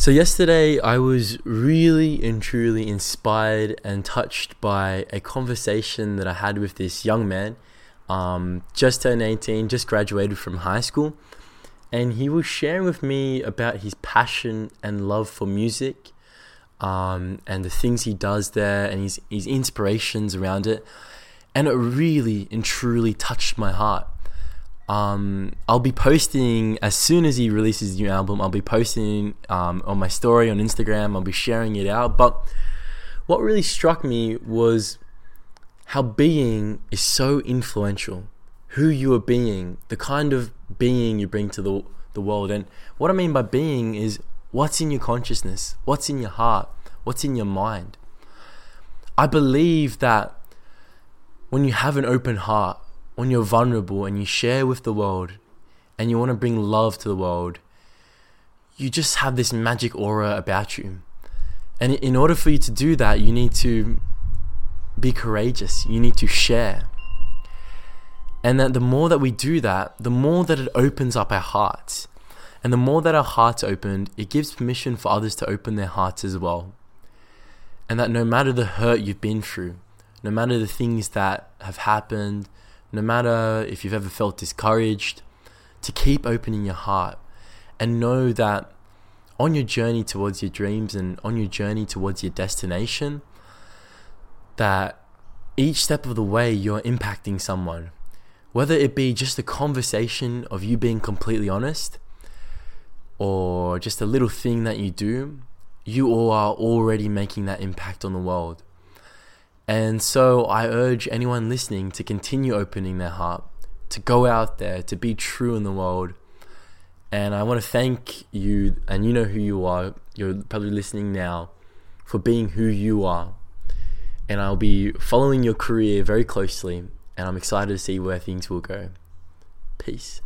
So, yesterday I was really and truly inspired and touched by a conversation that I had with this young man. Um, just turned 18, just graduated from high school. And he was sharing with me about his passion and love for music um, and the things he does there and his, his inspirations around it. And it really and truly touched my heart. Um, I'll be posting as soon as he releases his new album. I'll be posting um, on my story on Instagram. I'll be sharing it out. But what really struck me was how being is so influential. Who you are being, the kind of being you bring to the the world. And what I mean by being is what's in your consciousness, what's in your heart, what's in your mind. I believe that when you have an open heart, when you're vulnerable and you share with the world and you want to bring love to the world, you just have this magic aura about you. And in order for you to do that, you need to be courageous. You need to share. And that the more that we do that, the more that it opens up our hearts. And the more that our hearts opened, it gives permission for others to open their hearts as well. And that no matter the hurt you've been through, no matter the things that have happened, no matter if you've ever felt discouraged, to keep opening your heart and know that on your journey towards your dreams and on your journey towards your destination, that each step of the way you're impacting someone. Whether it be just a conversation of you being completely honest or just a little thing that you do, you all are already making that impact on the world. And so I urge anyone listening to continue opening their heart, to go out there, to be true in the world. And I want to thank you, and you know who you are, you're probably listening now, for being who you are. And I'll be following your career very closely, and I'm excited to see where things will go. Peace.